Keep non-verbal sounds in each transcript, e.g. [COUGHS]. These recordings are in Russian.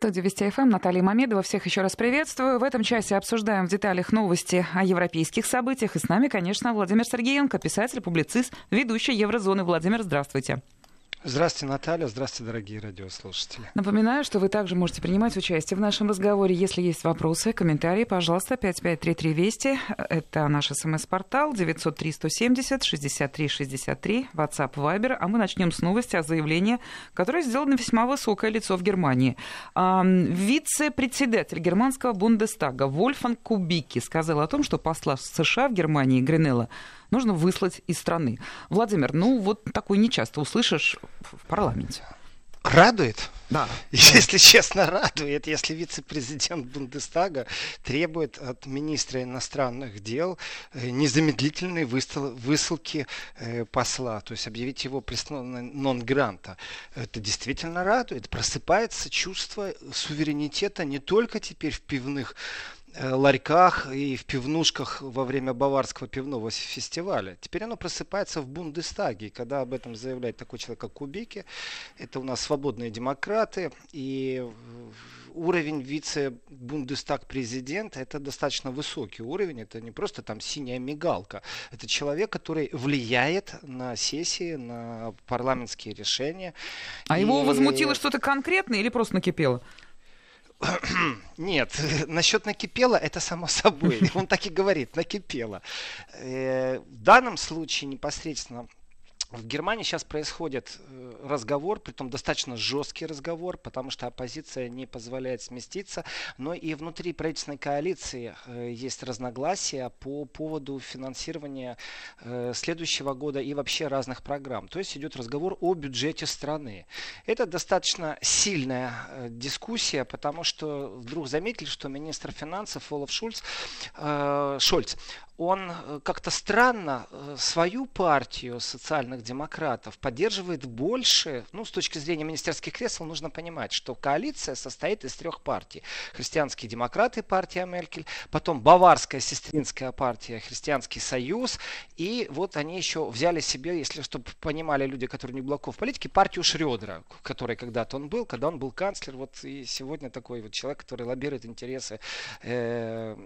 студии Вести ФМ Наталья Мамедова. Всех еще раз приветствую. В этом часе обсуждаем в деталях новости о европейских событиях. И с нами, конечно, Владимир Сергеенко, писатель, публицист, ведущий Еврозоны. Владимир, здравствуйте. Здравствуйте, Наталья. Здравствуйте, дорогие радиослушатели. Напоминаю, что вы также можете принимать участие в нашем разговоре. Если есть вопросы, комментарии, пожалуйста, 5533 Вести. Это наш смс-портал 903-170-63-63, WhatsApp, Viber. А мы начнем с новости о заявлении, которое сделано весьма высокое лицо в Германии. Вице-председатель германского Бундестага Вольфан Кубики сказал о том, что посла США в Германии Гринелла нужно выслать из страны. Владимир, ну вот такой нечасто услышишь в парламенте. Радует? Да. Если честно, радует, если вице-президент Бундестага требует от министра иностранных дел э, незамедлительной высылки э, посла, то есть объявить его нон-гранта. Это действительно радует. Просыпается чувство суверенитета не только теперь в пивных ларьках и в пивнушках во время Баварского пивного фестиваля. Теперь оно просыпается в Бундестаге. И когда об этом заявляет такой человек, как Кубики, это у нас свободные демократы, и уровень вице-бундестаг президента это достаточно высокий уровень. Это не просто там синяя мигалка. Это человек, который влияет на сессии, на парламентские решения. А и... его возмутило что-то конкретное или просто накипело? [COUGHS] Нет, [COUGHS] насчет накипело, это само собой. [LAUGHS] Он так и говорит, накипело. Э, в данном случае непосредственно в Германии сейчас происходит э, разговор, притом достаточно жесткий разговор, потому что оппозиция не позволяет сместиться, но и внутри правительственной коалиции э, есть разногласия по поводу финансирования э, следующего года и вообще разных программ. То есть идет разговор о бюджете страны. Это достаточно сильная дискуссия, потому что вдруг заметили, что министр финансов Олаф Шульц, Шольц, он э, как-то странно э, свою партию социальных демократов поддерживает больше, ну, с точки зрения министерских кресел, нужно понимать, что коалиция состоит из трех партий. Христианские демократы, партия Меркель, потом Баварская сестринская партия, Христианский союз, и вот они еще взяли себе, если чтобы понимали люди, которые не глубоко в политике, партию Шредера, которой когда-то он был, когда он был канцлер, вот и сегодня такой вот человек, который лоббирует интересы э,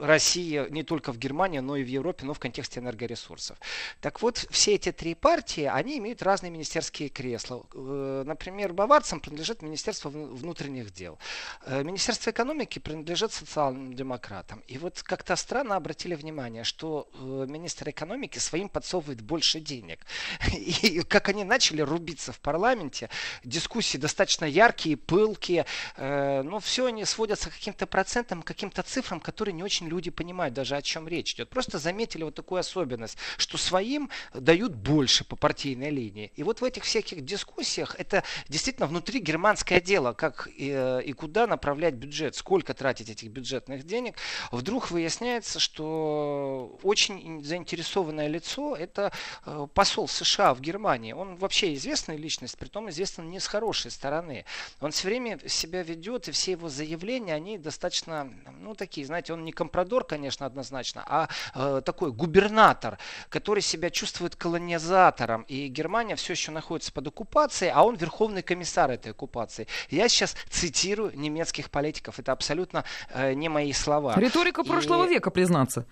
России не только в Германии, но и в Европе, но в контексте энергоресурсов. Так вот, все эти три партии, они имеют разные министерские кресла. Э, например, баварцам принадлежит Министерство внутренних дел. Э, Министерство экономики принадлежит социальным демократам. И вот как-то странно обратили внимание, что э, министр экономики своим подсовывает больше денег. [LAUGHS] И как они начали рубиться в парламенте, дискуссии достаточно яркие, пылкие, но все они сводятся к каким-то процентам, каким-то цифрам, которые не очень люди понимают даже о чем речь идет. Просто заметили вот такую особенность, что своим дают больше по партийной линии. И вот в этих всяких дискуссиях это действительно внутри германское дело, как и, э, и куда направлять бюджет, сколько тратить этих бюджетных денег. Вдруг выясняется, что очень заинтересованное лицо это э, посол США в Германии. Он вообще известная личность, при том известен не с хорошей стороны. Он все время себя ведет, и все его заявления, они достаточно, ну, такие, знаете, он не компрадор, конечно, однозначно, а э, такой губернатор, который себя чувствует колонизатором. И Германия все еще находится под оккупацией, а он верховный комиссар этой оккупации. Я сейчас цитирую немецких политиков. Это абсолютно э, не мои слова. Риторика прошлого и... века, признаться.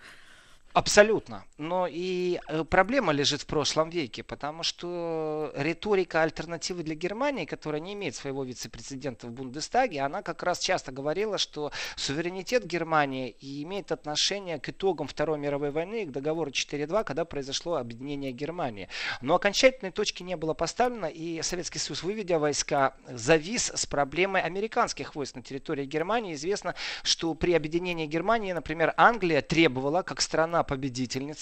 Абсолютно. Но и э, проблема лежит в прошлом веке, потому что риторика альтернативы для Германии, которая не имеет своего вице-президента в Бундестаге, она как раз часто говорила, что суверенитет Германии имеет отношение к итогам Второй мировой войны, к договору 4.2, когда произошло объединение Германии. Но окончательной точки не было поставлено, и Советский Союз, выведя войска, завис с проблемой американских войск на территории Германии. Известно, что при объединении Германии, например, Англия требовала, как страна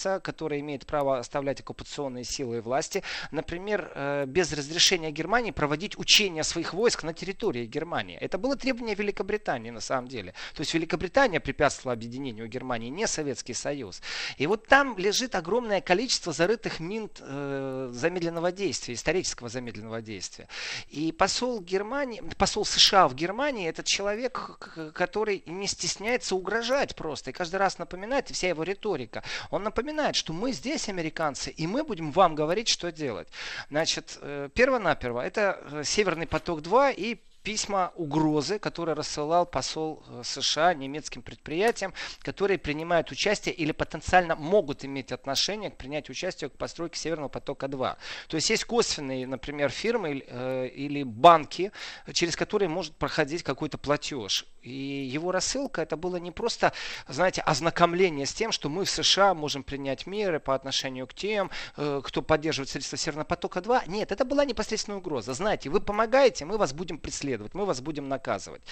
победительница, которая имеет право оставлять оккупационные силы и власти, например, э, без разрешения Германии проводить учения своих войск на территории Германии. Это было требование Великобритании на самом деле. То есть Великобритания препятствовала объединению Германии, не Советский Союз. И вот там лежит огромное количество зарытых мин э, замедленного действия, исторического замедленного действия. И посол Германии, посол США в Германии, это человек, который не стесняется угрожать просто. И каждый раз напоминает, вся его риторика. Он напоминает, что мы здесь американцы, и мы будем вам говорить, что делать. Значит, э, перво-наперво, это э, Северный поток-2 и письма угрозы, которые рассылал посол э, США немецким предприятиям, которые принимают участие или потенциально могут иметь отношение к принятию участия к постройке Северного потока-2. То есть есть косвенные, например, фирмы э, или банки, через которые может проходить какой-то платеж. И его рассылка это было не просто, знаете, ознакомление с тем, что мы в США можем принять меры по отношению к тем, э, кто поддерживает средства Северного потока-2. Нет, это была непосредственная угроза. Знаете, вы помогаете, мы вас будем преследовать, мы вас будем наказывать.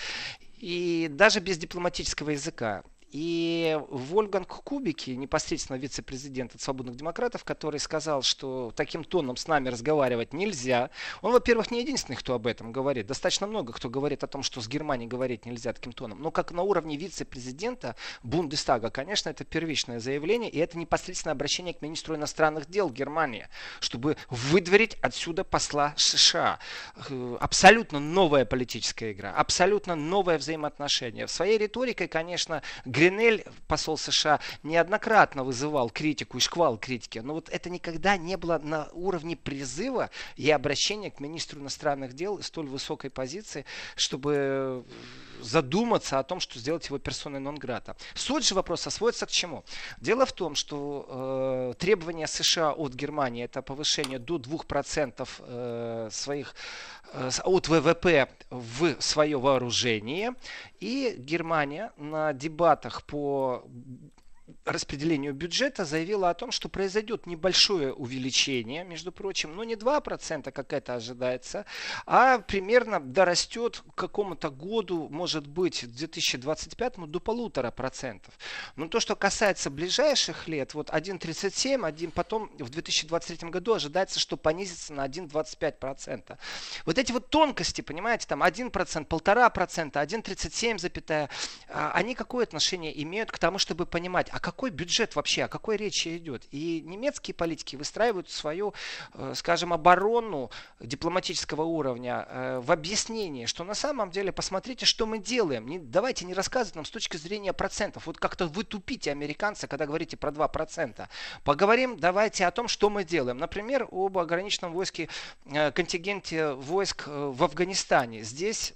И даже без дипломатического языка. И Вольганг Кубики, непосредственно вице-президент от свободных демократов, который сказал, что таким тоном с нами разговаривать нельзя. Он, во-первых, не единственный, кто об этом говорит. Достаточно много кто говорит о том, что с Германией говорить нельзя таким тоном. Но как на уровне вице-президента Бундестага, конечно, это первичное заявление, и это непосредственное обращение к министру иностранных дел Германии, чтобы выдворить отсюда посла США. Абсолютно новая политическая игра, абсолютно новое взаимоотношение. В своей риторикой, конечно, Гринель, посол США, неоднократно вызывал критику и шквал критики, но вот это никогда не было на уровне призыва и обращения к министру иностранных дел столь высокой позиции, чтобы задуматься о том, что сделать его персоной нон-грата. Суть же вопроса сводится к чему? Дело в том, что э, требования США от Германии это повышение до 2% э, своих от ВВП в свое вооружение. И Германия на дебатах по распределению бюджета заявила о том, что произойдет небольшое увеличение, между прочим, но не 2%, как это ожидается, а примерно дорастет к какому-то году, может быть, 2025 до полутора процентов. Но то, что касается ближайших лет, вот 1,37, один потом в 2023 году ожидается, что понизится на 1,25%. Вот эти вот тонкости, понимаете, там 1%, 1,5%, 1,37, запятая, а, они какое отношение имеют к тому, чтобы понимать, а какой бюджет вообще, о какой речи идет? И немецкие политики выстраивают свою, э, скажем, оборону дипломатического уровня э, в объяснении, что на самом деле посмотрите, что мы делаем. Не, давайте не рассказывать нам с точки зрения процентов. Вот как-то вы тупите американцы, когда говорите про 2%. Поговорим давайте о том, что мы делаем. Например, об ограниченном войске, э, контингенте войск в Афганистане. Здесь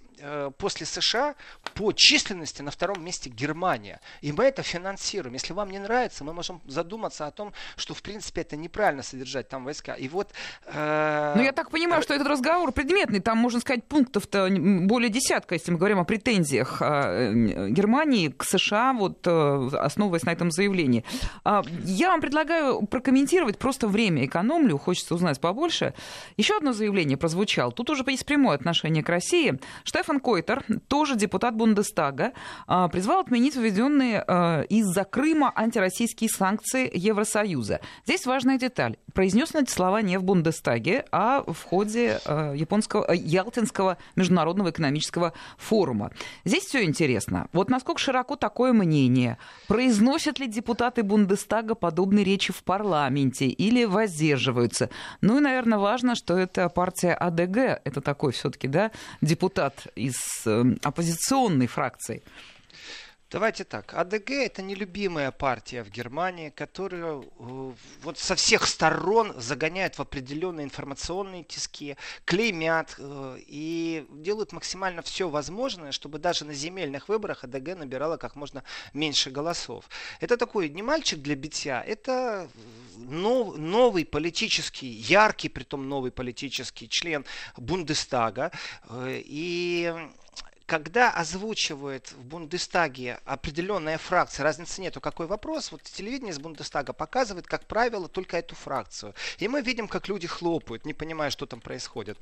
после США по численности на втором месте Германия. И мы это финансируем. Если вам не нравится, мы можем задуматься о том, что в принципе это неправильно содержать там войска. И вот... Э... Ну я так понимаю, что этот разговор предметный. Там, можно сказать, пунктов-то более десятка, если мы говорим о претензиях э, Германии к США, вот э, основываясь на этом заявлении. А, я вам предлагаю прокомментировать, просто время экономлю, хочется узнать побольше. Еще одно заявление прозвучало. Тут уже есть прямое отношение к России. Штеф Стефан Койтер, тоже депутат Бундестага, а, призвал отменить введенные а, из-за Крыма антироссийские санкции Евросоюза. Здесь важная деталь. Произнес эти слова не в Бундестаге, а в ходе а, японского, Ялтинского международного экономического форума. Здесь все интересно. Вот насколько широко такое мнение? Произносят ли депутаты Бундестага подобные речи в парламенте или воздерживаются? Ну и, наверное, важно, что это партия АДГ, это такой все-таки, да, депутат из э, оппозиционной фракции. Давайте так. АДГ это нелюбимая партия в Германии, которую э, вот со всех сторон загоняют в определенные информационные тиски, клеймят э, и делают максимально все возможное, чтобы даже на земельных выборах АДГ набирала как можно меньше голосов. Это такой не мальчик для битья, это нов, новый политический, яркий, притом новый политический член Бундестага. Э, и когда озвучивает в Бундестаге определенная фракция, разницы нету, какой вопрос, вот телевидение из Бундестага показывает, как правило, только эту фракцию. И мы видим, как люди хлопают, не понимая, что там происходит.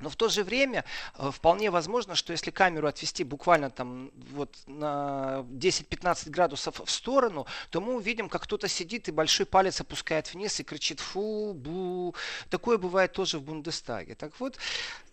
Но в то же время э, вполне возможно, что если камеру отвести буквально там вот на 10-15 градусов в сторону, то мы увидим, как кто-то сидит и большой палец опускает вниз и кричит фу, бу. Такое бывает тоже в Бундестаге. Так вот,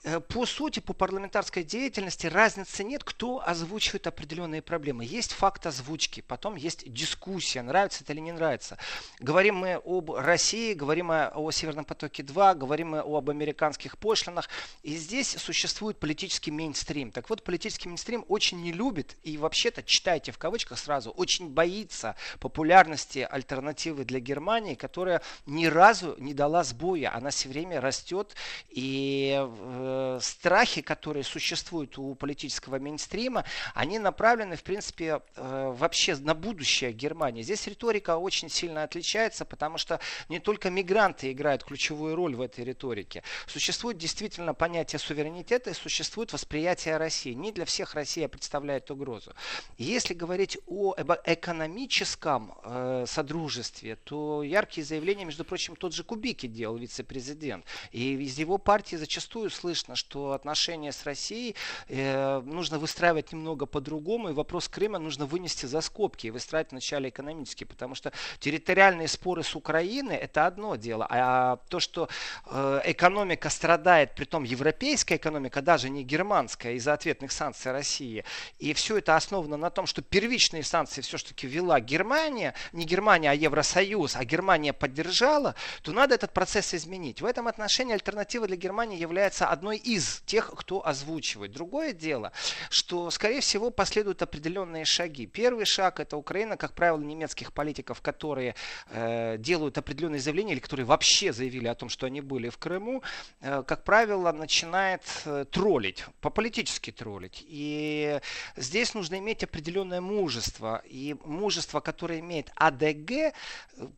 э, по сути, по парламентарской деятельности разницы нет, кто озвучивает определенные проблемы. Есть факт озвучки, потом есть дискуссия, нравится это или не нравится. Говорим мы об России, говорим мы о Северном потоке 2, говорим мы об американских пошлинах. И здесь существует политический мейнстрим. Так вот, политический мейнстрим очень не любит и вообще-то, читайте в кавычках сразу, очень боится популярности альтернативы для Германии, которая ни разу не дала сбоя. Она все время растет. И э, страхи, которые существуют у политического мейнстрима, они направлены, в принципе, э, вообще на будущее Германии. Здесь риторика очень сильно отличается, потому что не только мигранты играют ключевую роль в этой риторике. Существует действительно понятие суверенитета и существует восприятие России. Не для всех Россия представляет угрозу. Если говорить о экономическом э, содружестве, то яркие заявления, между прочим, тот же Кубики делал вице-президент. И из его партии зачастую слышно, что отношения с Россией э, нужно выстраивать немного по-другому, и вопрос Крыма нужно вынести за скобки и выстраивать вначале экономически, потому что территориальные споры с Украиной это одно дело, а то, что э, экономика страдает, при том европейская экономика, даже не германская, из-за ответных санкций России, и все это основано на том, что первичные санкции все-таки вела Германия, не Германия, а Евросоюз, а Германия поддержала, то надо этот процесс изменить. В этом отношении альтернатива для Германии является одной из тех, кто озвучивает. Другое дело, что, скорее всего, последуют определенные шаги. Первый шаг это Украина, как правило, немецких политиков, которые э, делают определенные заявления или которые вообще заявили о том, что они были в Крыму, э, как правило, начинает э, троллить, по-политически троллить. И здесь нужно иметь определенное мужество. И мужество, которое имеет АДГ э,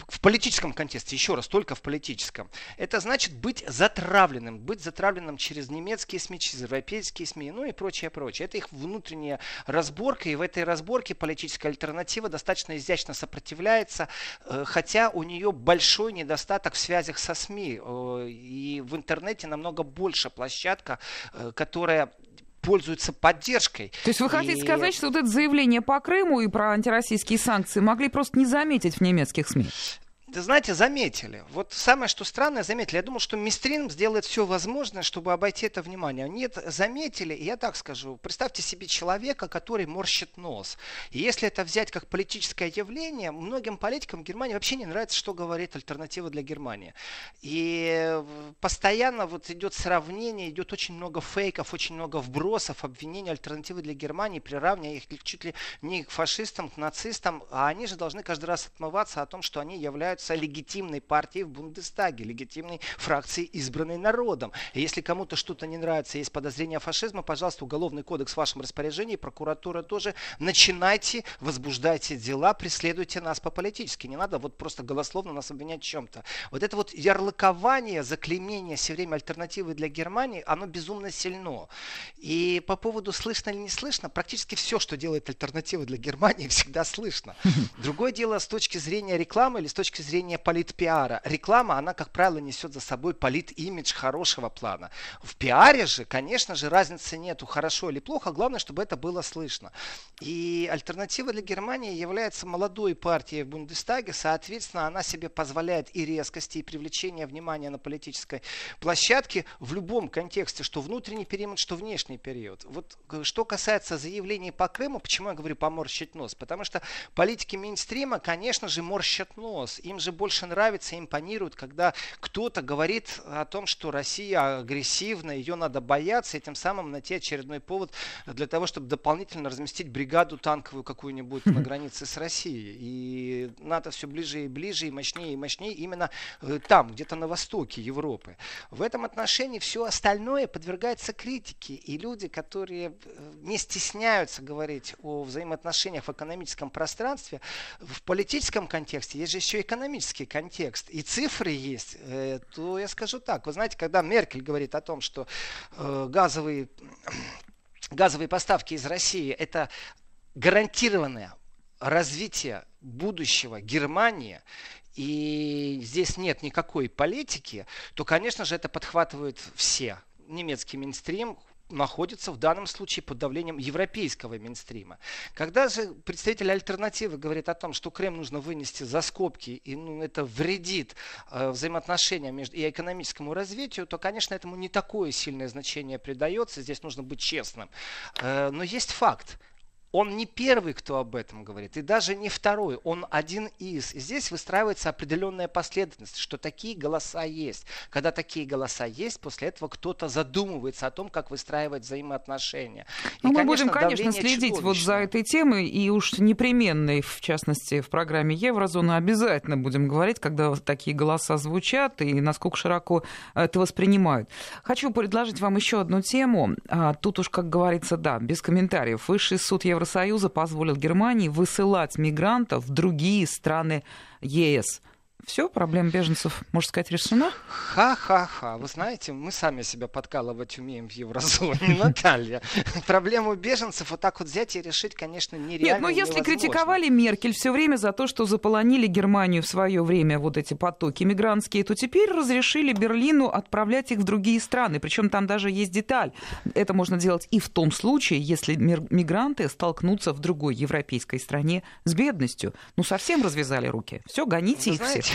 в политическом контексте, еще раз, только в политическом, это значит быть затравленным, быть затравленным через немецкие СМИ, через европейские СМИ, ну и прочее, прочее. Это их внутренняя разборка, и в этой разборке политическая альтернатива достаточно изящно сопротивляется, хотя у нее большой недостаток в связях со СМИ. И в интернете намного больше площадка, э, которая пользуется поддержкой. То есть вы хотите и... сказать, что вот это заявление по Крыму и про антироссийские санкции могли просто не заметить в немецких СМИ? Да знаете, заметили. Вот самое, что странное, заметили. Я думал, что Мистрин сделает все возможное, чтобы обойти это внимание. Нет, заметили, и я так скажу. Представьте себе человека, который морщит нос. И если это взять как политическое явление, многим политикам Германии вообще не нравится, что говорит альтернатива для Германии. И постоянно вот идет сравнение, идет очень много фейков, очень много вбросов, обвинений альтернативы для Германии, приравнивая их чуть ли не к фашистам, к нацистам. А они же должны каждый раз отмываться о том, что они являются являются легитимной партией в Бундестаге, легитимной фракцией, избранной народом. И если кому-то что-то не нравится, есть подозрение фашизма, пожалуйста, уголовный кодекс в вашем распоряжении, прокуратура тоже. Начинайте, возбуждайте дела, преследуйте нас по-политически. Не надо вот просто голословно нас обвинять в чем-то. Вот это вот ярлыкование, заклеймение все время альтернативы для Германии, оно безумно сильно. И по поводу слышно или не слышно, практически все, что делает альтернатива для Германии, [LAUGHS] всегда слышно. [LAUGHS] Другое дело с точки зрения рекламы или с точки зрения политпиара. Реклама, она, как правило, несет за собой полит-имидж хорошего плана. В пиаре же, конечно же, разницы нету, хорошо или плохо. Главное, чтобы это было слышно. И альтернатива для Германии является молодой партией в Бундестаге. Соответственно, она себе позволяет и резкости, и привлечение внимания на политической площадке в любом контексте, что внутренний период, что внешний период. Вот что касается заявлений по Крыму, почему я говорю поморщить нос? Потому что политики мейнстрима, конечно же, морщат нос. Им им же больше нравится, импонирует, когда кто-то говорит о том, что Россия агрессивна, ее надо бояться, и тем самым найти очередной повод для того, чтобы дополнительно разместить бригаду танковую какую-нибудь на границе с Россией. И НАТО все ближе и ближе, и мощнее и мощнее именно э, там, где-то на востоке Европы. В этом отношении все остальное подвергается критике. И люди, которые э, не стесняются говорить о взаимоотношениях в экономическом пространстве, в политическом контексте есть же еще экономический экономический контекст и цифры есть, э, то я скажу так. Вы знаете, когда Меркель говорит о том, что э, газовые, [CLEARS THROAT] газовые поставки из России это гарантированное развитие будущего Германии, и здесь нет никакой политики, то, конечно же, это подхватывают все немецкий минстрим, находится в данном случае под давлением европейского минстрима. Когда же представитель альтернативы говорит о том, что Крым нужно вынести за скобки, и ну, это вредит э, взаимоотношениям между, и экономическому развитию, то, конечно, этому не такое сильное значение придается. Здесь нужно быть честным. Э, но есть факт Он не первый, кто об этом говорит, и даже не второй, он один из. И здесь выстраивается определенная последовательность, что такие голоса есть. Когда такие голоса есть, после этого кто-то задумывается о том, как выстраивать взаимоотношения. Ну, мы будем, конечно, следить вот за этой темой, и уж непременно, в частности, в программе Еврозона обязательно будем говорить, когда такие голоса звучат, и насколько широко это воспринимают. Хочу предложить вам еще одну тему. А, тут уж, как говорится, да, без комментариев. Высший суд Евросоюза позволил Германии высылать мигрантов в другие страны ЕС. Все, проблема беженцев, можно сказать, решена? Ха-ха-ха. Вы знаете, мы сами себя подкалывать умеем в еврозоне, [LAUGHS] Наталья. Проблему беженцев вот так вот взять и решить, конечно, нереально Нет, ну если критиковали Меркель все время за то, что заполонили Германию в свое время вот эти потоки мигрантские, то теперь разрешили Берлину отправлять их в другие страны. Причем там даже есть деталь. Это можно делать и в том случае, если мигранты столкнутся в другой европейской стране с бедностью. Ну совсем развязали руки. Все, гоните Вы их знаете, всех.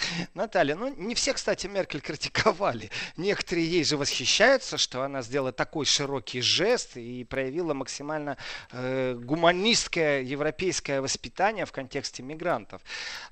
[LAUGHS] Наталья, ну не все, кстати, Меркель критиковали. Некоторые ей же восхищаются, что она сделала такой широкий жест и проявила максимально э, гуманистское европейское воспитание в контексте мигрантов.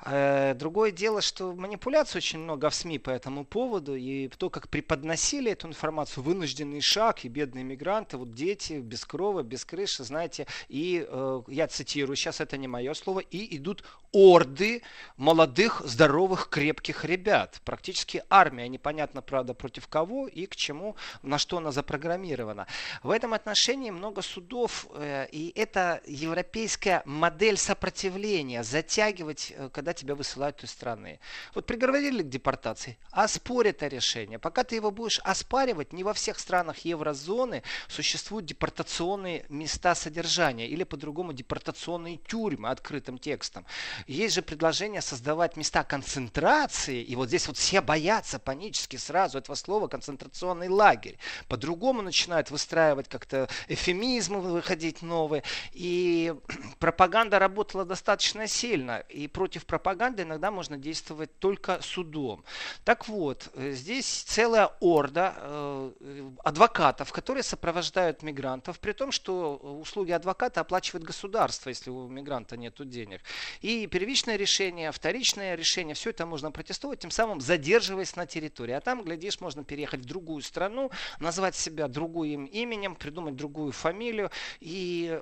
Э, другое дело, что манипуляций очень много в СМИ по этому поводу, и то, как преподносили эту информацию, вынужденный шаг, и бедные мигранты, вот дети без крова, без крыши, знаете, и э, я цитирую, сейчас это не мое слово, и идут орды молодых, здоровых, крепких ребят. Практически армия, непонятно, правда, против кого и к чему, на что она запрограммирована. В этом отношении много судов, э, и это европейская модель сопротивления, затягивать, э, когда тебя высылают из страны. Вот приговорили к депортации, оспорь это решение. Пока ты его будешь оспаривать, не во всех странах еврозоны существуют депортационные места содержания, или по-другому депортационные тюрьмы открытым текстом. Есть же предложение создавать места концентрации, концентрации, и вот здесь вот все боятся панически сразу этого слова концентрационный лагерь. По-другому начинают выстраивать как-то эфемизмы, выходить новые. И [CLEARS THROAT] пропаганда работала достаточно сильно. И против пропаганды иногда можно действовать только судом. Так вот, э, здесь целая орда э, адвокатов, которые сопровождают мигрантов, при том, что услуги адвоката оплачивает государство, если у мигранта нет денег. И первичное решение, вторичное решение, все это можно протестовать, тем самым задерживаясь на территории. А там, глядишь, можно переехать в другую страну, назвать себя другим именем, придумать другую фамилию и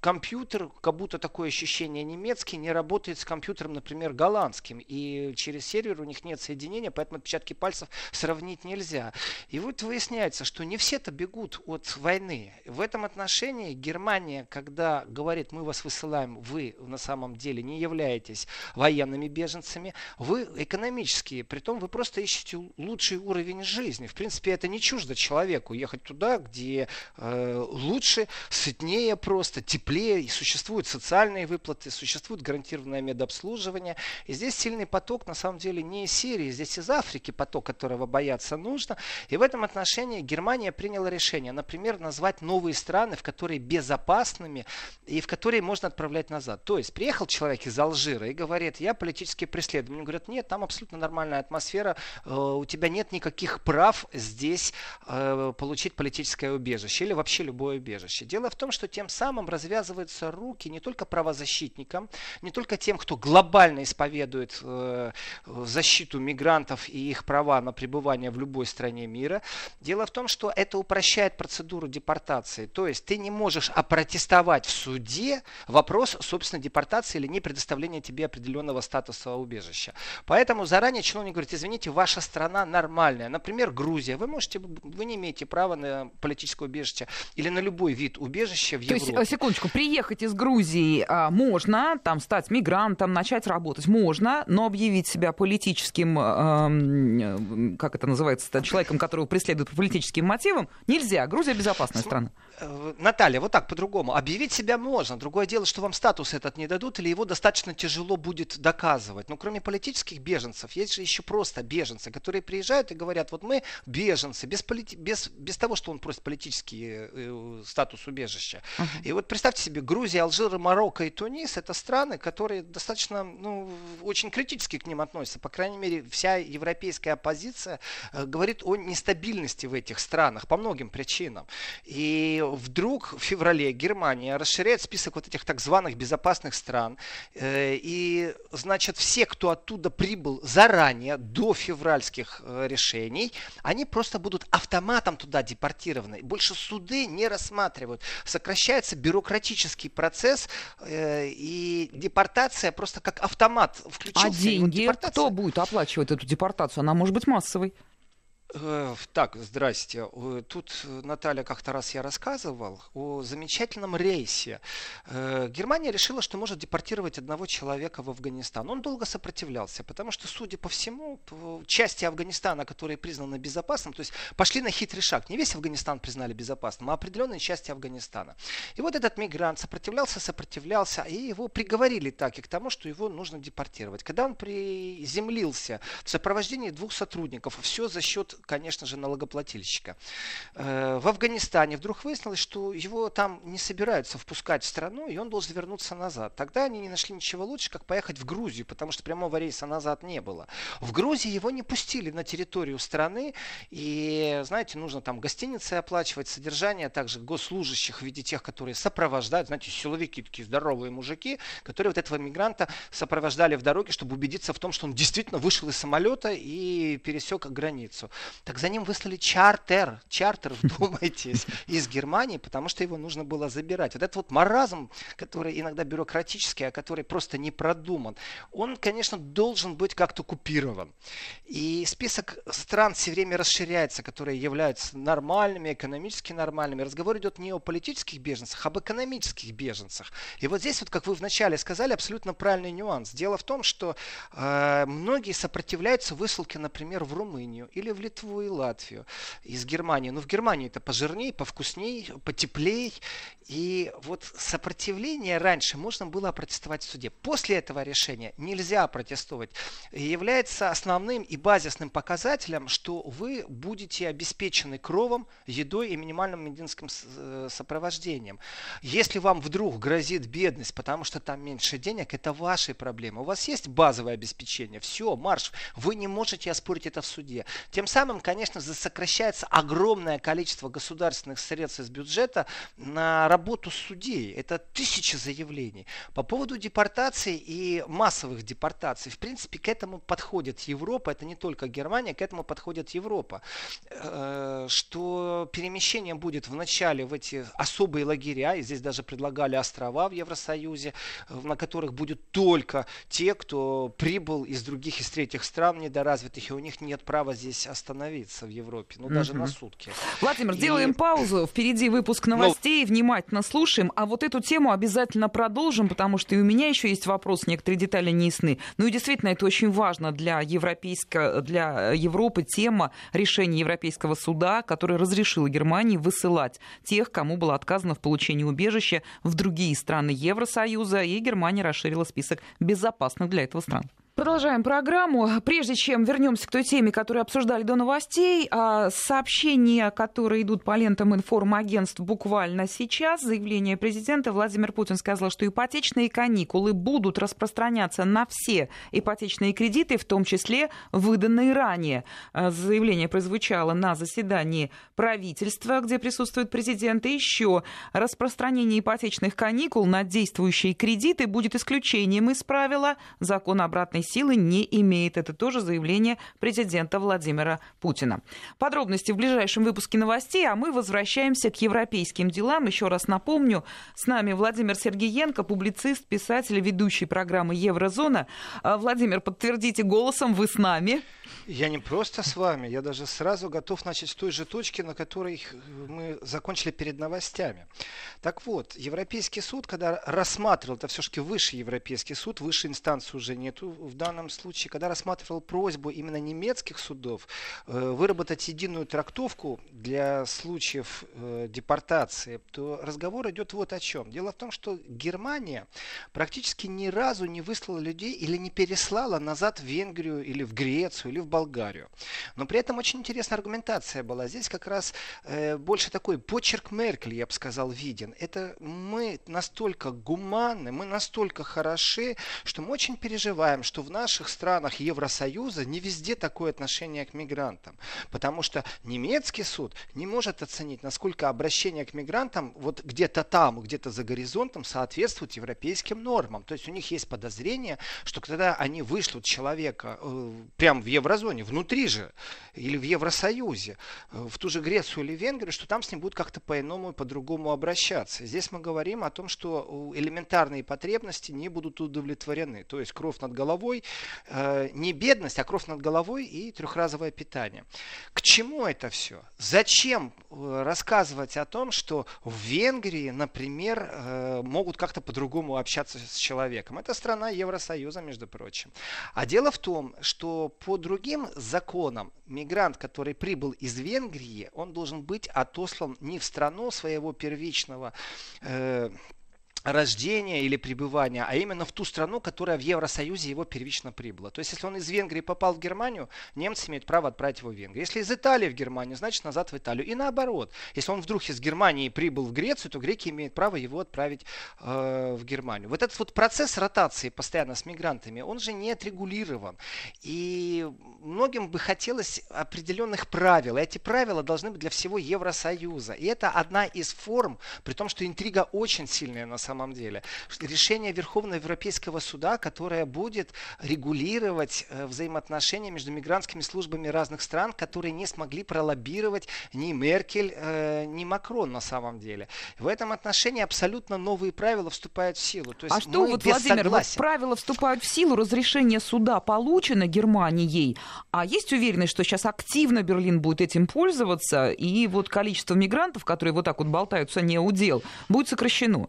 компьютер, как будто такое ощущение немецкий, не работает с компьютером, например, голландским. И через сервер у них нет соединения, поэтому отпечатки пальцев сравнить нельзя. И вот выясняется, что не все-то бегут от войны. В этом отношении Германия, когда говорит, мы вас высылаем, вы на самом деле не являетесь военными беженцами, вы экономические, притом вы просто ищете лучший уровень жизни. В принципе, это не чуждо человеку ехать туда, где э, лучше, сытнее просто, теплее теплее, и существуют социальные выплаты, существует гарантированное медобслуживание. И здесь сильный поток на самом деле не из Сирии, здесь из Африки поток, которого бояться нужно. И в этом отношении Германия приняла решение, например, назвать новые страны, в которые безопасными и в которые можно отправлять назад. То есть приехал человек из Алжира и говорит, я политически. Мне говорят, нет, там абсолютно нормальная атмосфера, э, у тебя нет никаких прав здесь э, получить политическое убежище или вообще любое убежище. Дело в том, что тем самым развязывается развязываются руки не только правозащитникам, не только тем, кто глобально исповедует э, защиту мигрантов и их права на пребывание в любой стране мира. Дело в том, что это упрощает процедуру депортации. То есть ты не можешь опротестовать в суде вопрос, собственно, депортации или не предоставления тебе определенного статуса убежища. Поэтому заранее чиновник говорит, извините, ваша страна нормальная. Например, Грузия. Вы можете, вы не имеете права на политическое убежище или на любой вид убежища в Европе. То есть, секундочку, приехать из Грузии а, можно, там стать мигрантом, начать работать можно, но объявить себя политическим, а, как это называется, человеком, которого преследуют по политическим мотивам, нельзя. Грузия безопасная страна. Э, Наталья, вот так по-другому. Объявить себя можно. Другое дело, что вам статус этот не дадут, или его достаточно тяжело будет доказывать. Но кроме политических беженцев, есть же еще просто беженцы, которые приезжают и говорят, вот мы беженцы, без, полити... без, без того, что он просит политический э, статус убежища. Uh-huh. И вот представьте себе, Грузия, Алжир, Марокко и Тунис это страны, которые достаточно, ну, очень критически к ним относятся. По крайней мере, вся европейская оппозиция э, говорит о нестабильности в этих странах по многим причинам. И вдруг в феврале Германия расширяет список вот этих так званых безопасных стран. Э, и, значит, все, кто оттуда прибыл заранее, до февральских э, решений, они просто будут автоматом туда депортированы. Больше суды не рассматривают. Сокращается бюрократический процесс, э, и депортация просто как автомат включился. А деньги? Вот Кто будет оплачивать эту депортацию? Она может быть массовой. Э, так, здрасте. Э, тут Наталья как-то раз я рассказывал о замечательном рейсе. Э, Германия решила, что может депортировать одного человека в Афганистан. Он долго сопротивлялся, потому что, судя по всему, части Афганистана, которые признаны безопасным, то есть пошли на хитрый шаг. Не весь Афганистан признали безопасным, а определенные части Афганистана. И вот этот мигрант сопротивлялся, сопротивлялся, и его приговорили так и к тому, что его нужно депортировать. Когда он приземлился в сопровождении двух сотрудников, все за счет конечно же, налогоплательщика. Э, в Афганистане вдруг выяснилось, что его там не собираются впускать в страну, и он должен вернуться назад. Тогда они не нашли ничего лучше, как поехать в Грузию, потому что прямого рейса назад не было. В Грузии его не пустили на территорию страны, и, знаете, нужно там гостиницы оплачивать, содержание, также госслужащих в виде тех, которые сопровождают, знаете, силовики, такие здоровые мужики, которые вот этого мигранта сопровождали в дороге, чтобы убедиться в том, что он действительно вышел из самолета и пересек границу так за ним выслали чартер, чартер, [LAUGHS] вдумайтесь, из Германии, потому что его нужно было забирать. Вот этот вот маразм, который иногда бюрократический, а который просто не продуман, он, конечно, должен быть как-то купирован. И список стран все время расширяется, которые являются нормальными, экономически нормальными. Разговор идет не о политических беженцах, а об экономических беженцах. И вот здесь, вот как вы вначале сказали, абсолютно правильный нюанс. Дело в том, что э, многие сопротивляются высылке, например, в Румынию или в Литву Литву и Латвию из Германии. Но в Германии это пожирней, повкусней, потеплей. И вот сопротивление раньше можно было протестовать в суде. После этого решения нельзя протестовать. Является основным и базисным показателем, что вы будете обеспечены кровом, едой и минимальным медицинским э, сопровождением. Если вам вдруг грозит бедность, потому что там меньше денег, это ваши проблемы. У вас есть базовое обеспечение, все, марш. Вы не можете оспорить это в суде. Тем самым, конечно, сокращается огромное количество государственных средств из бюджета на работу судей. Это тысячи заявлений. По поводу депортации и массовых депортаций, в принципе, к этому подходит Европа. Это не только Германия, к этому подходит Европа. Э, что перемещение будет вначале в эти особые лагеря, и здесь даже предлагали острова в Евросоюзе, на которых будут только те, кто прибыл из других, из третьих стран недоразвитых, и у них нет права здесь оставаться остановиться в Европе, ну даже на сутки. Владимир, и... сделаем паузу. Впереди выпуск ну, новостей, ну... внимательно слушаем. А вот эту тему обязательно продолжим, потому что и у меня еще есть вопрос, некоторые детали не ясны. Ну и действительно, это очень важно для, европейско... для Европы тема решения Европейского суда, который разрешил Германии высылать тех, кому было отказано в получении убежища в другие страны Евросоюза, и Германия расширила список безопасных для этого стран. Продолжаем программу. Прежде чем вернемся к той теме, которую обсуждали до новостей, а, сообщения, которые идут по лентам информагентств буквально сейчас, заявление президента Владимир Путин сказал, что ипотечные каникулы будут распространяться на все ипотечные кредиты, в том числе выданные ранее. А, заявление прозвучало на заседании правительства, где присутствует президент. И еще распространение ипотечных каникул на действующие кредиты будет исключением из правила закона обратной силы не имеет. Это тоже заявление президента Владимира Путина. Подробности в ближайшем выпуске новостей, а мы возвращаемся к европейским делам. Еще раз напомню, с нами Владимир Сергеенко, публицист, писатель, ведущий программы «Еврозона». А, Владимир, подтвердите голосом, вы с нами. Я не просто с вами, я даже сразу готов начать с той же точки, на которой мы закончили перед новостями. Так вот, Европейский суд, когда рассматривал, это все-таки высший Европейский суд, высшей инстанции уже нету в данном случае, когда рассматривал просьбу именно немецких судов э, выработать единую трактовку для случаев э, депортации, то разговор идет вот о чем. Дело в том, что Германия практически ни разу не выслала людей или не переслала назад в Венгрию или в Грецию или в Болгарию. Но при этом очень интересная аргументация была. Здесь как раз э, больше такой почерк Меркель, я бы сказал, виден. Это мы настолько гуманны, мы настолько хороши, что мы очень переживаем, что в наших странах Евросоюза не везде такое отношение к мигрантам. Потому что немецкий суд не может оценить, насколько обращение к мигрантам вот где-то там, где-то за горизонтом соответствует европейским нормам. То есть у них есть подозрение, что когда они вышлют человека э, прямо в еврозоне, внутри же, или в Евросоюзе, э, в ту же Грецию или Венгрию, что там с ним будут как-то по-иному и по-другому обращаться. Здесь мы говорим о том, что элементарные потребности не будут удовлетворены. То есть кровь над головой, э, не бедность, а кровь над головой и трехразовое питание. К чему это все? Зачем э, рассказывать о том, что в Венгрии, например, э, могут как-то по-другому общаться с человеком? Это страна Евросоюза, между прочим. А дело в том, что по другим законам мигрант, который прибыл из Венгрии, он должен быть отослан не в страну своего первичного рождения или пребывания, а именно в ту страну, которая в Евросоюзе его первично прибыла. То есть, если он из Венгрии попал в Германию, немцы имеют право отправить его в Венгрию. Если из Италии в Германию, значит назад в Италию. И наоборот. Если он вдруг из Германии прибыл в Грецию, то греки имеют право его отправить э, в Германию. Вот этот вот процесс ротации постоянно с мигрантами, он же не отрегулирован. И многим бы хотелось определенных правил. И эти правила должны быть для всего Евросоюза. И это одна из форм, при том, что интрига очень сильная на самом самом деле. Решение Верховного Европейского суда, которое будет регулировать э, взаимоотношения между мигрантскими службами разных стран, которые не смогли пролоббировать ни Меркель, э, ни Макрон на самом деле. В этом отношении абсолютно новые правила вступают в силу. То есть а что вот, Владимир, вот правила вступают в силу, разрешение суда получено Германией, а есть уверенность, что сейчас активно Берлин будет этим пользоваться, и вот количество мигрантов, которые вот так вот болтаются не удел, будет сокращено?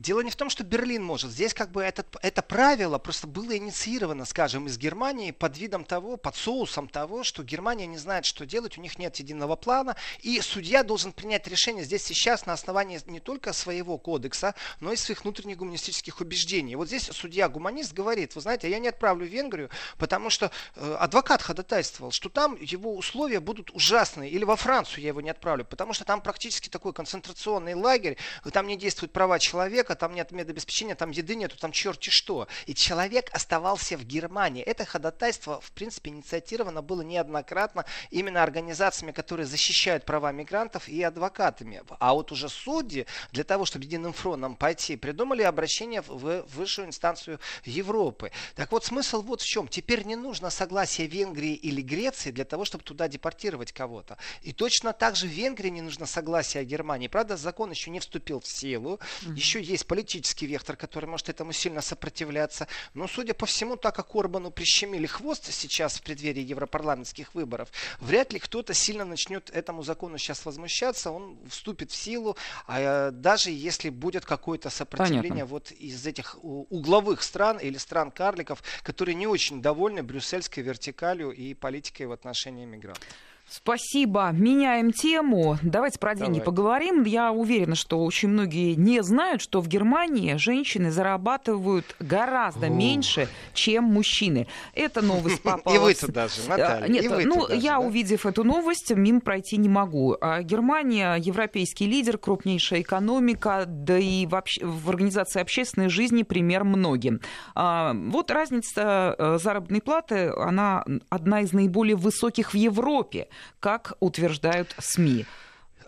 Дело не в том, что Берлин может. Здесь как бы этот, это правило просто было инициировано, скажем, из Германии под видом того, под соусом того, что Германия не знает, что делать, у них нет единого плана, и судья должен принять решение здесь сейчас на основании не только своего кодекса, но и своих внутренних гуманистических убеждений. Вот здесь судья-гуманист говорит, вы знаете, я не отправлю в Венгрию, потому что э, адвокат ходатайствовал, что там его условия будут ужасные, или во Францию я его не отправлю, потому что там практически такой концентрационный лагерь, там не действуют права человека, человека, там нет медобеспечения, там еды нету, там черти что. И человек оставался в Германии. Это ходатайство, в принципе, инициатировано было неоднократно именно организациями, которые защищают права мигрантов и адвокатами. А вот уже судьи для того, чтобы единым фронтом пойти, придумали обращение в высшую инстанцию Европы. Так вот, смысл вот в чем. Теперь не нужно согласие Венгрии или Греции для того, чтобы туда депортировать кого-то. И точно так же Венгрии не нужно согласие Германии. Правда, закон еще не вступил в силу. Еще есть политический вектор, который может этому сильно сопротивляться. Но, судя по всему, так как Орбану прищемили хвост сейчас в преддверии европарламентских выборов, вряд ли кто-то сильно начнет этому закону сейчас возмущаться, он вступит в силу, а даже если будет какое-то сопротивление Понятно. вот из этих угловых стран или стран-карликов, которые не очень довольны брюссельской вертикалью и политикой в отношении мигрантов. Спасибо. Меняем тему. Давайте про деньги Давай. поговорим. Я уверена, что очень многие не знают, что в Германии женщины зарабатывают гораздо О. меньше, чем мужчины. Это [LAUGHS] новость попалась. И вы-то даже, Наталья. Нет, ну, даже, я, да? увидев эту новость, мимо пройти не могу. А Германия европейский лидер, крупнейшая экономика, да и вообще в организации общественной жизни пример многим. А, вот разница э, заработной платы, она одна из наиболее высоких в Европе как утверждают СМИ.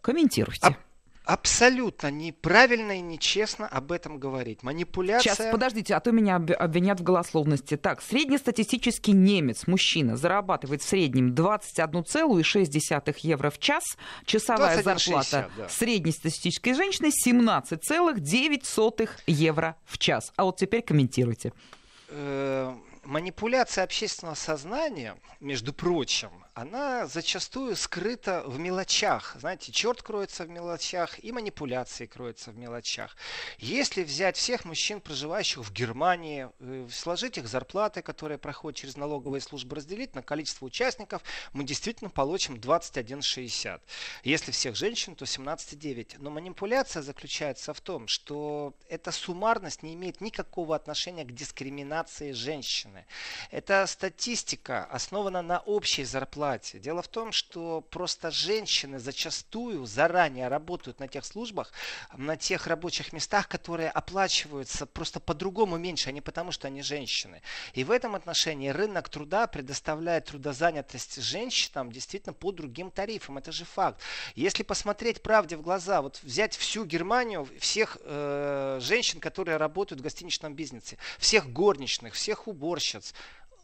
Комментируйте. А абсолютно неправильно и нечестно об этом говорить. Манипуляция... Сейчас, подождите, а то меня обвинят в голословности. Так, среднестатистический немец, мужчина, зарабатывает в среднем 21,6 евро в час. Часовая зарплата да. среднестатистической женщины 17,9 евро в час. А вот теперь комментируйте. Э, манипуляция общественного сознания, между прочим, она зачастую скрыта в мелочах. Знаете, черт кроется в мелочах и манипуляции кроются в мелочах. Если взять всех мужчин, проживающих в Германии, э, сложить их зарплаты, которые проходят через налоговые службы, разделить на количество участников, мы действительно получим 21,60. Если всех женщин, то 17,9. Но манипуляция заключается в том, что эта суммарность не имеет никакого отношения к дискриминации женщины. Это статистика основана на общей зарплате. Дело в том, что просто женщины зачастую заранее работают на тех службах, на тех рабочих местах, которые оплачиваются просто по-другому меньше, а не потому, что они женщины. И в этом отношении рынок труда предоставляет трудозанятость женщинам действительно по другим тарифам. Это же факт. Если посмотреть правде в глаза, вот взять всю Германию, всех э, женщин, которые работают в гостиничном бизнесе, всех горничных, всех уборщиц,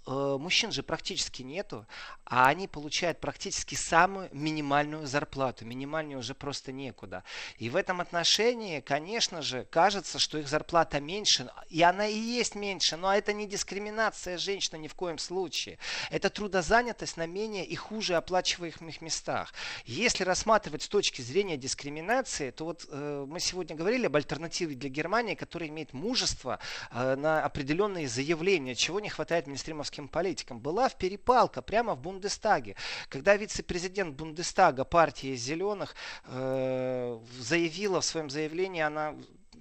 мужчин же практически нету, а они получают практически самую минимальную зарплату. Минимальную уже просто некуда. И в этом отношении, конечно же, кажется, что их зарплата меньше, и она и есть меньше, но это не дискриминация женщин ни в коем случае. Это трудозанятость на менее и хуже оплачиваемых местах. Если рассматривать с точки зрения дискриминации, то вот э, мы сегодня говорили об альтернативе для Германии, которая имеет мужество э, на определенные заявления, чего не хватает министримовским немецким политикам. Была в перепалка прямо в Бундестаге, когда вице-президент Бундестага партии зеленых э, заявила в своем заявлении, она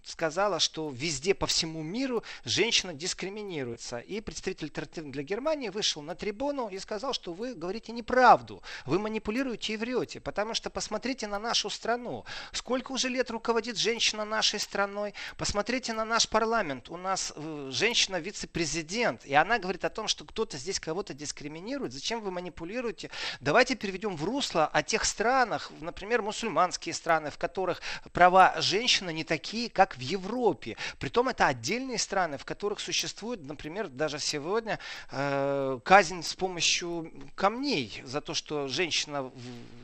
сказала, что везде по всему миру женщина дискриминируется. И представитель альтернативы для Германии вышел на трибуну и сказал, что вы говорите неправду, вы манипулируете и врете, потому что посмотрите на нашу страну. Сколько уже лет руководит женщина нашей страной? Посмотрите на наш парламент. У нас э, женщина вице-президент, и она говорит о том, что кто-то здесь кого-то дискриминирует. Зачем вы манипулируете? Давайте переведем в русло о тех странах, например, мусульманские страны, в которых права женщины не такие, как в Европе. Притом это отдельные страны, в которых существует, например, даже сегодня э, казнь с помощью камней за то, что женщина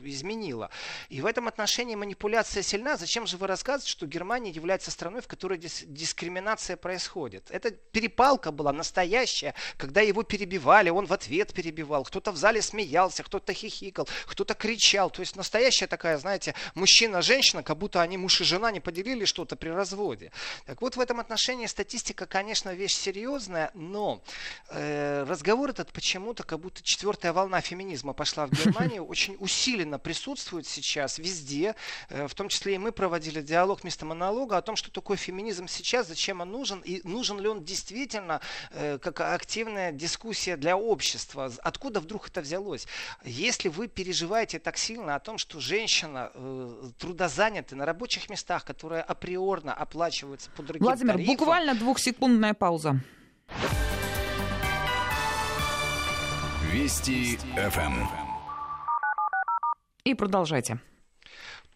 изменила. И в этом отношении манипуляция сильна. Зачем же вы рассказываете, что Германия является страной, в которой дис- дискриминация происходит? Это перепалка была настоящая, когда его перебивали, он в ответ перебивал. Кто-то в зале смеялся, кто-то хихикал, кто-то кричал. То есть настоящая такая, знаете, мужчина-женщина, как будто они муж и жена не поделили что-то при разводе разводе. Так вот, в этом отношении статистика, конечно, вещь серьезная, но э, разговор этот почему-то, как будто четвертая волна феминизма пошла в Германию, [LAUGHS] очень усиленно присутствует сейчас везде, э, в том числе и мы проводили диалог вместо монолога о том, что такое феминизм сейчас, зачем он нужен, и нужен ли он действительно э, как активная дискуссия для общества. Откуда вдруг это взялось? Если вы переживаете так сильно о том, что женщина э, трудозанята на рабочих местах, которые априорно оплачиваются по другим Владимир, тарифам. буквально двухсекундная пауза. Вести ФМ. И продолжайте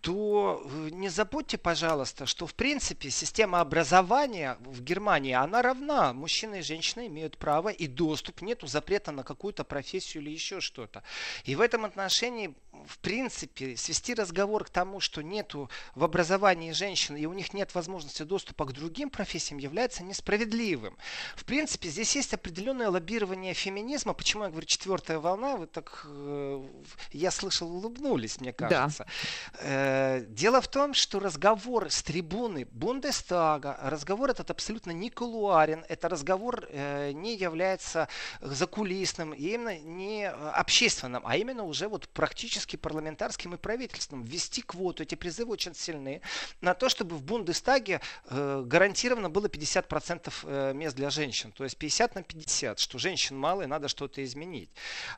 то э, не забудьте, пожалуйста, что в принципе система образования в Германии, она равна. Мужчины и женщины имеют право и доступ, нету запрета на какую-то профессию или еще что-то. И в этом отношении в принципе, свести разговор к тому, что нету в образовании женщин и у них нет возможности доступа к другим профессиям, является несправедливым. В принципе, здесь есть определенное лоббирование феминизма. Почему я говорю четвертая волна? Вы так, э, я слышал, улыбнулись, мне кажется. Да. Э, дело в том, что разговор с трибуны Бундестага, разговор этот абсолютно не кулуарен, это разговор э, не является закулисным, именно не общественным, а именно уже вот практически практически парламентарским и правительством ввести квоту. Эти призывы очень сильны на то, чтобы в Бундестаге э, гарантированно было 50% э, мест для женщин. То есть 50 на 50, что женщин мало и надо что-то изменить.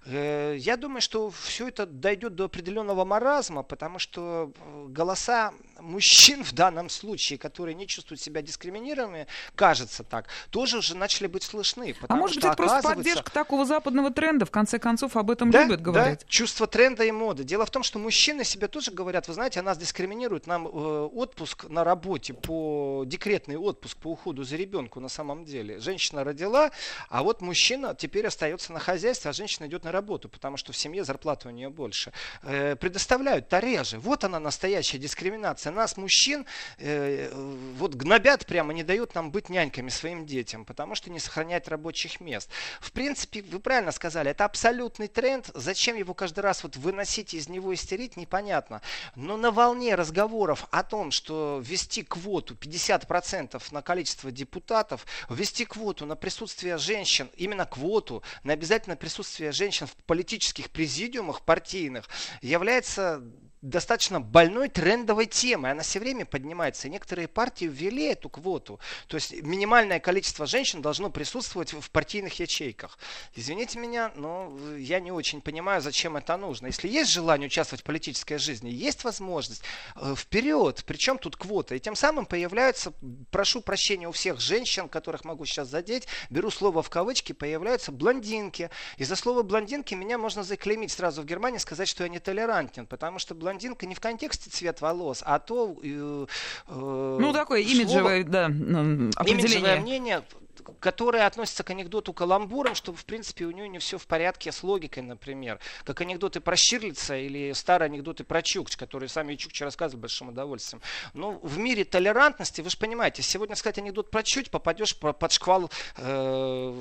Э, я думаю, что все это дойдет до определенного маразма, потому что э, голоса мужчин в данном случае, которые не чувствуют себя дискриминированными, кажется так, тоже уже начали быть слышны. А может быть, это просто поддержка такого западного тренда, в конце концов, об этом да, любят говорить. Да, чувство тренда и моды. Дело в том, что мужчины себе тоже говорят, вы знаете, а нас дискриминируют, нам э, отпуск на работе, по декретный отпуск по уходу за ребенку на самом деле. Женщина родила, а вот мужчина теперь остается на хозяйстве, а женщина идет на работу, потому что в семье зарплата у нее больше. Э, предоставляют реже. Вот она настоящая дискриминация ситуация. Нас, мужчин, э, вот гнобят прямо, не дают нам быть няньками своим детям, потому что не сохраняют рабочих мест. В принципе, вы правильно сказали, это абсолютный тренд. Зачем его каждый раз вот выносить из него истерить, непонятно. Но на волне разговоров о том, что ввести квоту 50% на количество депутатов, ввести квоту на присутствие женщин, именно квоту на обязательное присутствие женщин в политических президиумах партийных, является достаточно больной трендовой темой. Она все время поднимается. И некоторые партии ввели эту квоту. То есть минимальное количество женщин должно присутствовать в партийных ячейках. Извините меня, но я не очень понимаю, зачем это нужно. Если есть желание участвовать в политической жизни, есть возможность, э, вперед. Причем тут квота. И тем самым появляются, прошу прощения у всех женщин, которых могу сейчас задеть, беру слово в кавычки, появляются блондинки. Из-за слова блондинки меня можно заклеймить сразу в Германии, сказать, что я нетолерантен, потому что блондинки блондинка не в контексте цвет волос, а то... Э, э, ну, такое имиджевое, да, определение. Имиджевое мнение, которая относится к анекдоту каламбуром, что, в принципе, у нее не все в порядке с логикой, например. Как анекдоты про Щирлица или старые анекдоты про Чукч, которые сами Чукчи рассказывали большим удовольствием. Но в мире толерантности, вы же понимаете, сегодня сказать анекдот про Чуть, попадешь под шквал э,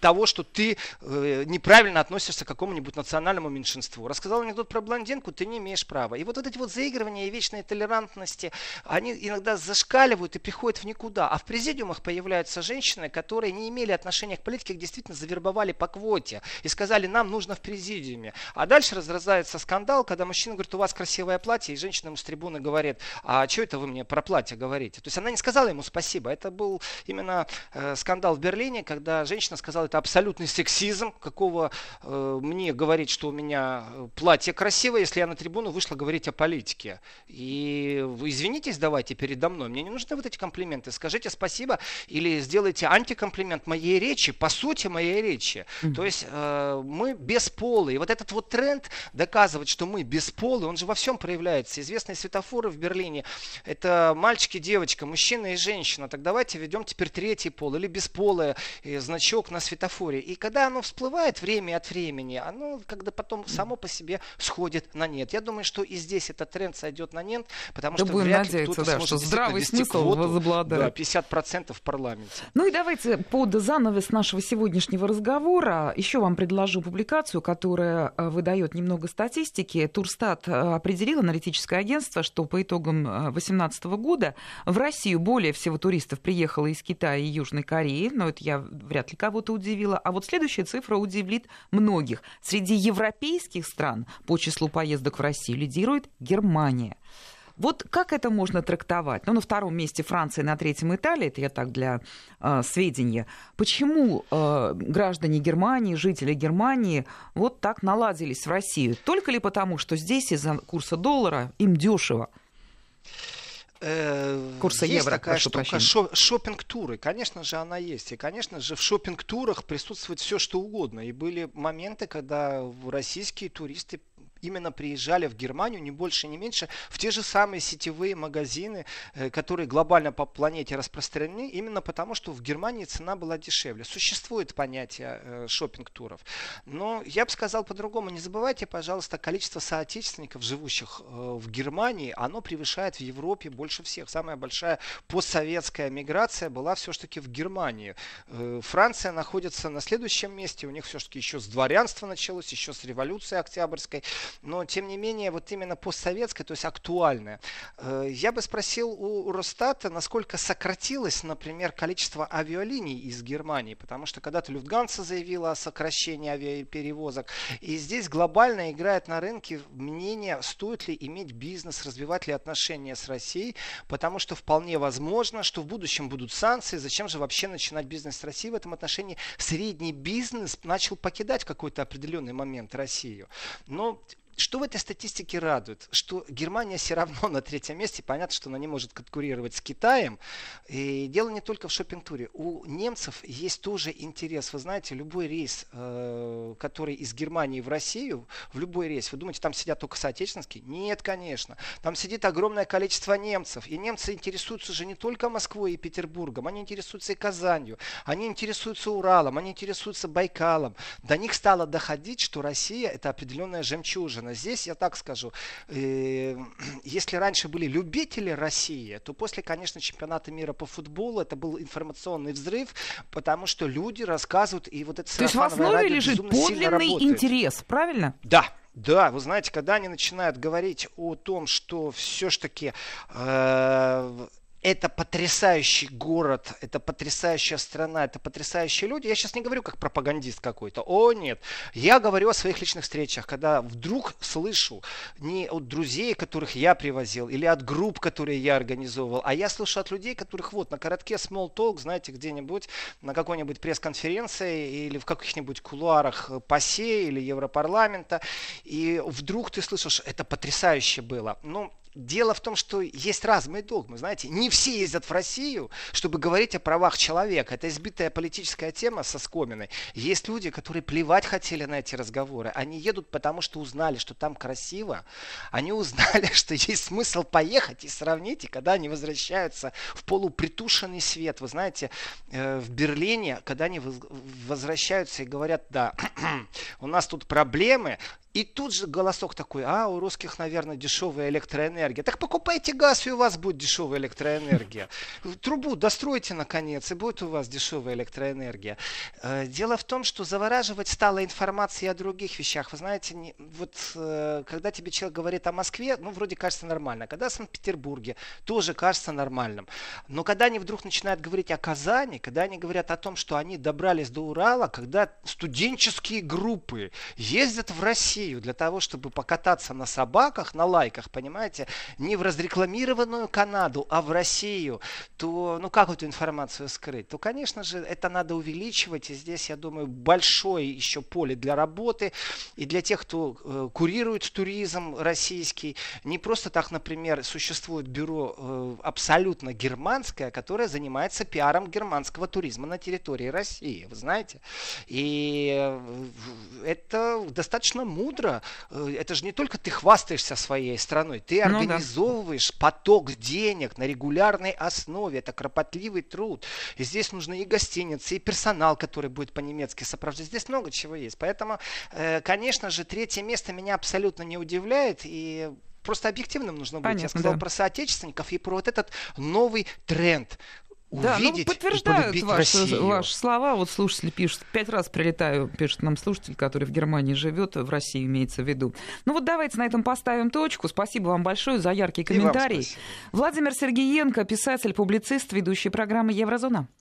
того, что ты э, неправильно относишься к какому-нибудь национальному меньшинству. Рассказал анекдот про блондинку, ты не имеешь права. И вот, вот эти вот заигрывания и вечные толерантности, они иногда зашкаливают и приходят в никуда. А в президиумах появляются женщины, которые не имели отношения к политике, их действительно завербовали по квоте и сказали, нам нужно в президиуме. А дальше разразается скандал, когда мужчина говорит, у вас красивое платье, и женщина ему с трибуны говорит, а что это вы мне про платье говорите? То есть она не сказала ему спасибо. Это был именно э, скандал в Берлине, когда женщина сказала, это абсолютный сексизм, какого э, мне говорить, что у меня э, платье красивое, если я на трибуну вышла говорить о политике. И вы извинитесь давайте передо мной, мне не нужны вот эти комплименты. Скажите спасибо или сделайте антикомплимент моей речи, по сути моей речи. Mm-hmm. То есть э, мы бесполые. И вот этот вот тренд доказывать, что мы бесполые, он же во всем проявляется. Известные светофоры в Берлине, это мальчики, девочка, мужчина и женщина. Так давайте ведем теперь третий пол или бесполое э, значок на светофоре. И когда оно всплывает время от времени, оно когда потом само по себе сходит на нет. Я думаю, что и здесь этот тренд сойдет на нет, потому да что будем вряд ли кто-то да, сможет что здравый смысл возобладает. Да, 50% в парламенте. Ну и давайте под занавес нашего сегодняшнего разговора еще вам предложу публикацию, которая э, выдает немного статистики. Турстат э, определил аналитическое агентство, что по итогам 2018 э, года в Россию более всего туристов приехало из Китая и Южной Кореи, но это я вряд ли кого-то удивила. А вот следующая цифра удивит многих. Среди европейских стран по числу поездок в Россию лидирует Германия. Вот как это можно трактовать? Ну, на втором месте Франция, на третьем Италия, это я так для э, сведения. Почему э, граждане Германии, жители Германии вот так наладились в Россию? Только ли потому, что здесь из-за курса доллара им дешево? Э, Курса есть евро, такая штука, шо, шопинг-туры. Конечно же, она есть. И, конечно же, в шопинг-турах присутствует все, что угодно. И были моменты, когда российские туристы именно приезжали в Германию, не больше, не меньше, в те же самые сетевые магазины, э, которые глобально по планете распространены, именно потому, что в Германии цена была дешевле. Существует понятие э, шопинг-туров. Но я бы сказал по-другому. Не забывайте, пожалуйста, количество соотечественников, живущих э, в Германии, оно превышает в Европе больше всех. Самая большая постсоветская миграция была все-таки в Германии. Франция находится на следующем месте. У них все-таки еще с дворянства началось, еще с революции Октябрьской но тем не менее вот именно постсоветское, то есть актуальное. Э, я бы спросил у Росстата, насколько сократилось, например, количество авиалиний из Германии, потому что когда-то Люфтганса заявила о сокращении авиаперевозок, и здесь глобально играет на рынке мнение, стоит ли иметь бизнес, развивать ли отношения с Россией, потому что вполне возможно, что в будущем будут санкции, зачем же вообще начинать бизнес с Россией в этом отношении. Средний бизнес начал покидать в какой-то определенный момент Россию. Но что в этой статистике радует? Что Германия все равно на третьем месте. Понятно, что она не может конкурировать с Китаем. И дело не только в шопинг-туре. У немцев есть тоже интерес. Вы знаете, любой рейс, э, который из Германии в Россию, в любой рейс, вы думаете, там сидят только соотечественские? Нет, конечно. Там сидит огромное количество немцев. И немцы интересуются же не только Москвой и Петербургом. Они интересуются и Казанью. Они интересуются Уралом. Они интересуются Байкалом. До них стало доходить, что Россия это определенная жемчужина заслуженно. Здесь я так скажу, э, [CLEARS THROAT] если раньше были любители России, то после, конечно, чемпионата мира по футболу это был информационный взрыв, потому что люди рассказывают, и вот это То есть в основе лежит подлинный интерес, правильно? Да, да, вы знаете, когда они начинают говорить о том, что все-таки э, это потрясающий город, это потрясающая страна, это потрясающие люди. Я сейчас не говорю как пропагандист какой-то. О, нет. Я говорю о своих личных встречах, когда вдруг слышу не от друзей, которых я привозил, или от групп, которые я организовывал, а я слышу от людей, которых вот на коротке small talk, знаете, где-нибудь на какой-нибудь пресс-конференции или в каких-нибудь кулуарах ПАСЕ или Европарламента, и вдруг ты слышишь, это потрясающе было. Ну, Дело в том, что есть разные догмы. Знаете, не все ездят в Россию, чтобы говорить о правах человека. Это избитая политическая тема со скоминой. Есть люди, которые плевать хотели на эти разговоры. Они едут, потому что узнали, что там красиво. Они узнали, [LAUGHS] что есть смысл поехать и сравнить. И когда они возвращаются в полупритушенный свет, вы знаете, э, в Берлине, когда они возвращаются и говорят, да, [CLEARS THROAT] у нас тут проблемы, и тут же голосок такой, а, у русских, наверное, дешевая электроэнергия. Так покупайте газ, и у вас будет дешевая электроэнергия. Трубу достройте, наконец, и будет у вас дешевая электроэнергия. Э, дело в том, что завораживать стала информация о других вещах. Вы знаете, не, вот э, когда тебе человек говорит о Москве, ну, вроде кажется нормально. Когда в Санкт-Петербурге, тоже кажется нормальным. Но когда они вдруг начинают говорить о Казани, когда они говорят о том, что они добрались до Урала, когда студенческие группы ездят в Россию для того, чтобы покататься на собаках, на лайках, понимаете, не в разрекламированную Канаду, а в Россию, то ну как эту информацию скрыть? То, конечно же, это надо увеличивать. И здесь, я думаю, большое еще поле для работы. И для тех, кто э, курирует туризм российский. Не просто так, например, существует бюро э, абсолютно германское, которое занимается пиаром германского туризма на территории России. Вы знаете? И э, это достаточно мудро это же не только ты хвастаешься своей страной, ты организовываешь да. поток денег на регулярной основе. Это кропотливый труд. И здесь нужны и гостиницы, и персонал, который будет по-немецки сопровождать. Здесь много чего есть. Поэтому, э, конечно же, третье место меня абсолютно не удивляет. И просто объективным нужно быть. Понятно, Я сказал да. про соотечественников и про вот этот новый тренд да, ну, подтверждают ваши, ваши слова. Вот слушатели пишут, пять раз прилетаю, пишет нам слушатель, который в Германии живет, в России имеется в виду. Ну вот давайте на этом поставим точку. Спасибо вам большое за яркий комментарий. Владимир Сергеенко, писатель, публицист, ведущий программы «Еврозона».